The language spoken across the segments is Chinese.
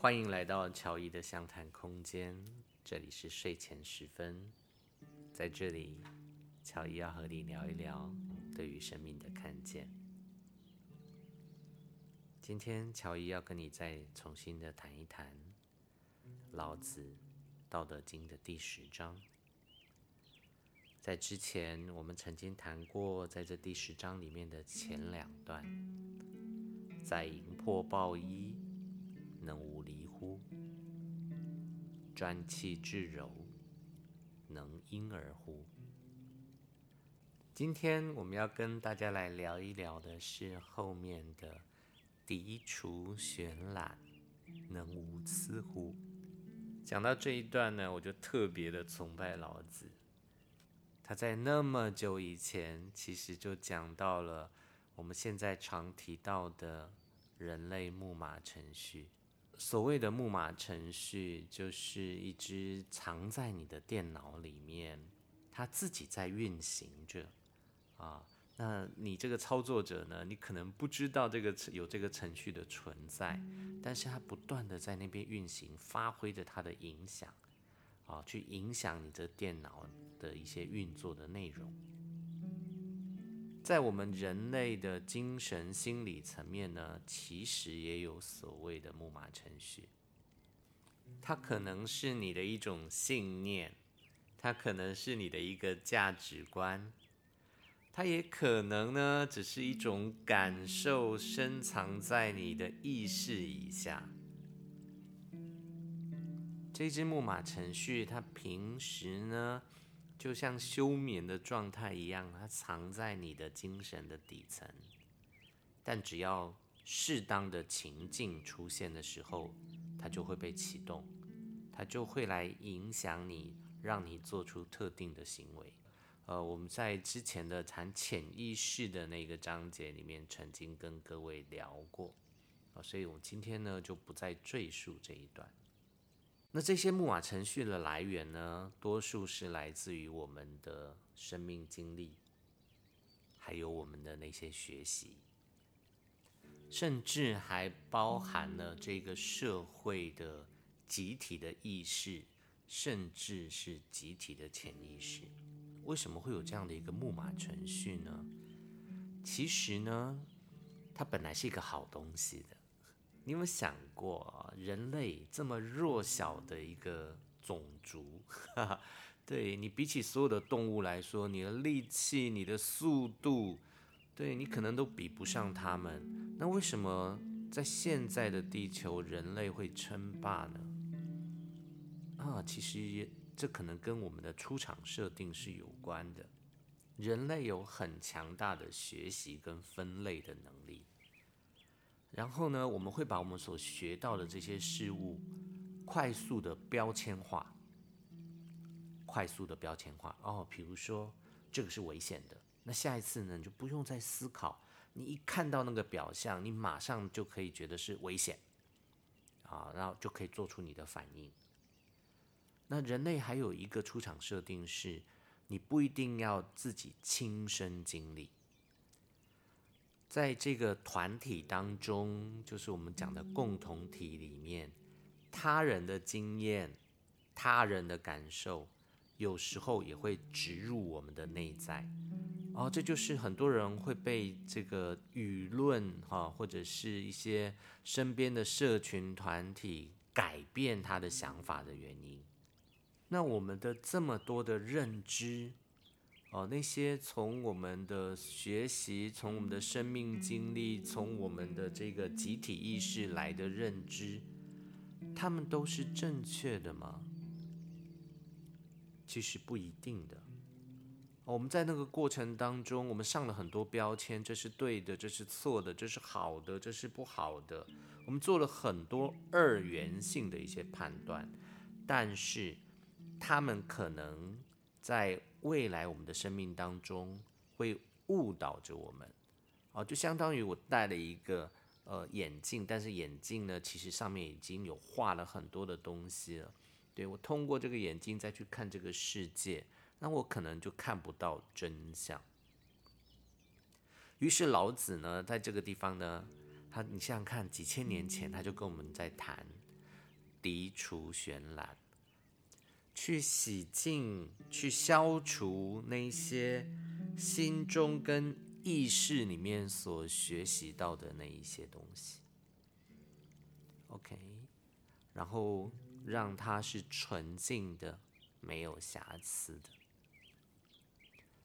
欢迎来到乔伊的相谈空间，这里是睡前时分，在这里，乔伊要和你聊一聊对于生命的看见。今天，乔伊要跟你再重新的谈一谈老子《道德经》的第十章。在之前，我们曾经谈过，在这第十章里面的前两段，在营破抱衣，能无离乎？专气致柔，能婴儿乎？今天我们要跟大家来聊一聊的是后面的“涤除玄览，能无疵乎？”讲到这一段呢，我就特别的崇拜老子。他在那么久以前，其实就讲到了我们现在常提到的人类木马程序。所谓的木马程序，就是一只藏在你的电脑里面，它自己在运行着啊。那你这个操作者呢，你可能不知道这个有这个程序的存在，但是它不断的在那边运行，发挥着它的影响啊，去影响你这电脑的一些运作的内容。在我们人类的精神心理层面呢，其实也有所谓的木马程序。它可能是你的一种信念，它可能是你的一个价值观，它也可能呢，只是一种感受，深藏在你的意识以下。这只木马程序，它平时呢，就像休眠的状态一样，它藏在你的精神的底层，但只要适当的情境出现的时候，它就会被启动，它就会来影响你，让你做出特定的行为。呃，我们在之前的谈潜意识的那个章节里面，曾经跟各位聊过，呃，所以我今天呢就不再赘述这一段。那这些木马程序的来源呢，多数是来自于我们的生命经历，还有我们的那些学习，甚至还包含了这个社会的集体的意识，甚至是集体的潜意识。为什么会有这样的一个木马程序呢？其实呢，它本来是一个好东西的。你有没有想过，人类这么弱小的一个种族，哈哈，对，你比起所有的动物来说，你的力气、你的速度，对，你可能都比不上他们。那为什么在现在的地球，人类会称霸呢？啊，其实这可能跟我们的出场设定是有关的。人类有很强大的学习跟分类的能力。然后呢，我们会把我们所学到的这些事物快速的标签化，快速的标签化。哦，比如说这个是危险的，那下一次呢，你就不用再思考，你一看到那个表象，你马上就可以觉得是危险，啊，然后就可以做出你的反应。那人类还有一个出场设定是，你不一定要自己亲身经历。在这个团体当中，就是我们讲的共同体里面，他人的经验、他人的感受，有时候也会植入我们的内在。哦，这就是很多人会被这个舆论哈，或者是一些身边的社群团体改变他的想法的原因。那我们的这么多的认知。哦，那些从我们的学习、从我们的生命经历、从我们的这个集体意识来的认知，他们都是正确的吗？其实不一定的。我们在那个过程当中，我们上了很多标签，这是对的，这是错的，这是好的，这是不好的。我们做了很多二元性的一些判断，但是他们可能。在未来我们的生命当中，会误导着我们，哦，就相当于我戴了一个呃眼镜，但是眼镜呢，其实上面已经有画了很多的东西了。对，我通过这个眼镜再去看这个世界，那我可能就看不到真相。于是老子呢，在这个地方呢，他你想想看，几千年前他就跟我们在谈，涤除玄览，去洗净、去消除那些心中跟意识里面所学习到的那一些东西。OK，然后让它是纯净的，没有瑕疵的。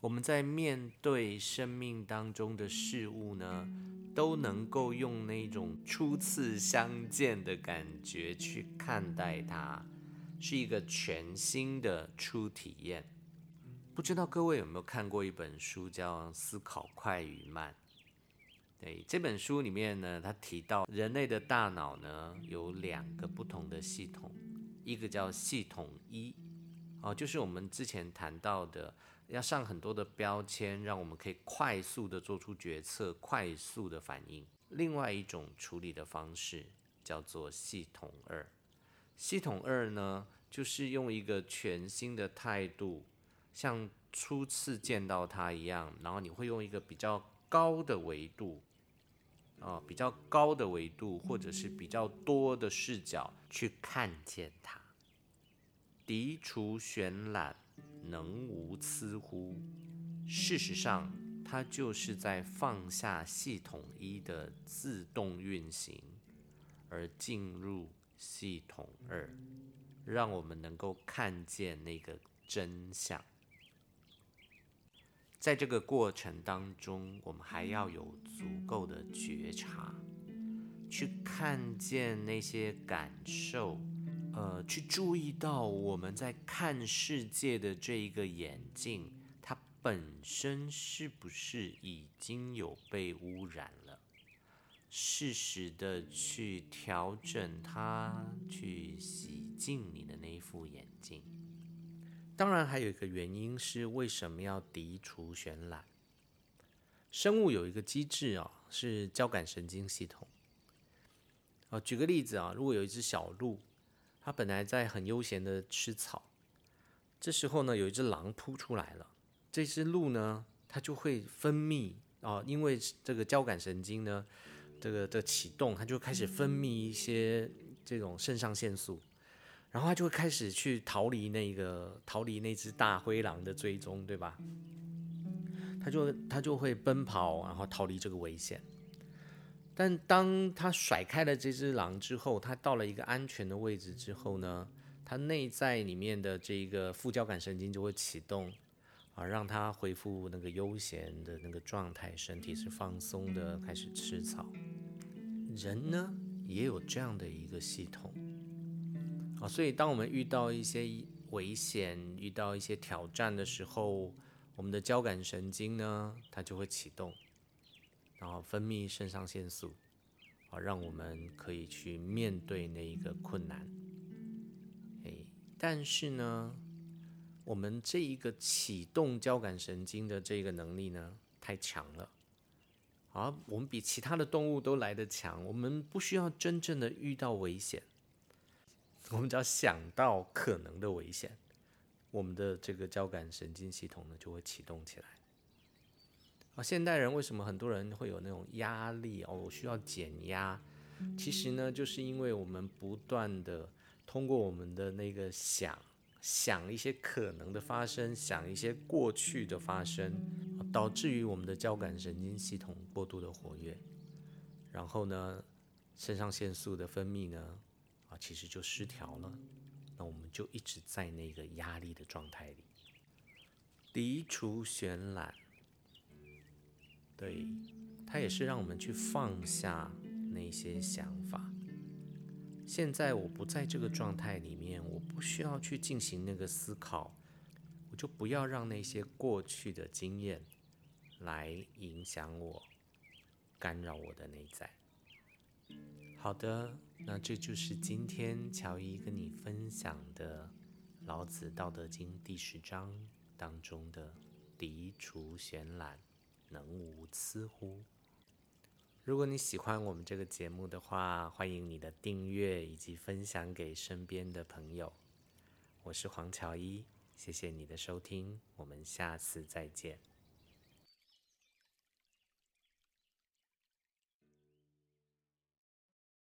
我们在面对生命当中的事物呢，都能够用那种初次相见的感觉去看待它，是一个全新的初体验。不知道各位有没有看过一本书，叫《思考快与慢》。对，这本书里面呢，他提到人类的大脑呢，有两个不同的系统，一个叫系统一，哦，就是我们之前谈到的。要上很多的标签，让我们可以快速的做出决策，快速的反应。另外一种处理的方式叫做系统二。系统二呢，就是用一个全新的态度，像初次见到它一样，然后你会用一个比较高的维度，啊，比较高的维度，或者是比较多的视角去看见它，涤除玄览。能无疵乎？事实上，它就是在放下系统一的自动运行，而进入系统二，让我们能够看见那个真相。在这个过程当中，我们还要有足够的觉察，去看见那些感受。呃，去注意到我们在看世界的这一个眼镜，它本身是不是已经有被污染？适时的去调整它，去洗净你的那一副眼镜。当然，还有一个原因是为什么要涤除玄览？生物有一个机制啊，是交感神经系统。啊，举个例子啊，如果有一只小鹿。它本来在很悠闲的吃草，这时候呢，有一只狼扑出来了。这只鹿呢，它就会分泌啊，因为这个交感神经呢，这个的启动，它就开始分泌一些这种肾上腺素，然后它就会开始去逃离那个逃离那只大灰狼的追踪，对吧？它就它就会奔跑，然后逃离这个危险。但当它甩开了这只狼之后，它到了一个安全的位置之后呢，它内在里面的这个副交感神经就会启动，啊，让他恢复那个悠闲的那个状态，身体是放松的，开始吃草。人呢也有这样的一个系统，啊，所以当我们遇到一些危险、遇到一些挑战的时候，我们的交感神经呢，它就会启动。然后分泌肾上腺素，啊，让我们可以去面对那一个困难。哎，但是呢，我们这一个启动交感神经的这个能力呢，太强了。啊，我们比其他的动物都来得强。我们不需要真正的遇到危险，我们只要想到可能的危险，我们的这个交感神经系统呢，就会启动起来。啊，现代人为什么很多人会有那种压力哦？我需要减压，其实呢，就是因为我们不断的通过我们的那个想想一些可能的发生，想一些过去的发生，导致于我们的交感神经系统过度的活跃，然后呢，肾上腺素的分泌呢，啊，其实就失调了，那我们就一直在那个压力的状态里，涤除玄览。对，它也是让我们去放下那些想法。现在我不在这个状态里面，我不需要去进行那个思考，我就不要让那些过去的经验来影响我、干扰我的内在。好的，那这就是今天乔伊跟你分享的《老子·道德经》第十章当中的“涤除玄览”。能无疵乎？如果你喜欢我们这个节目的话，欢迎你的订阅以及分享给身边的朋友。我是黄乔一，谢谢你的收听，我们下次再见。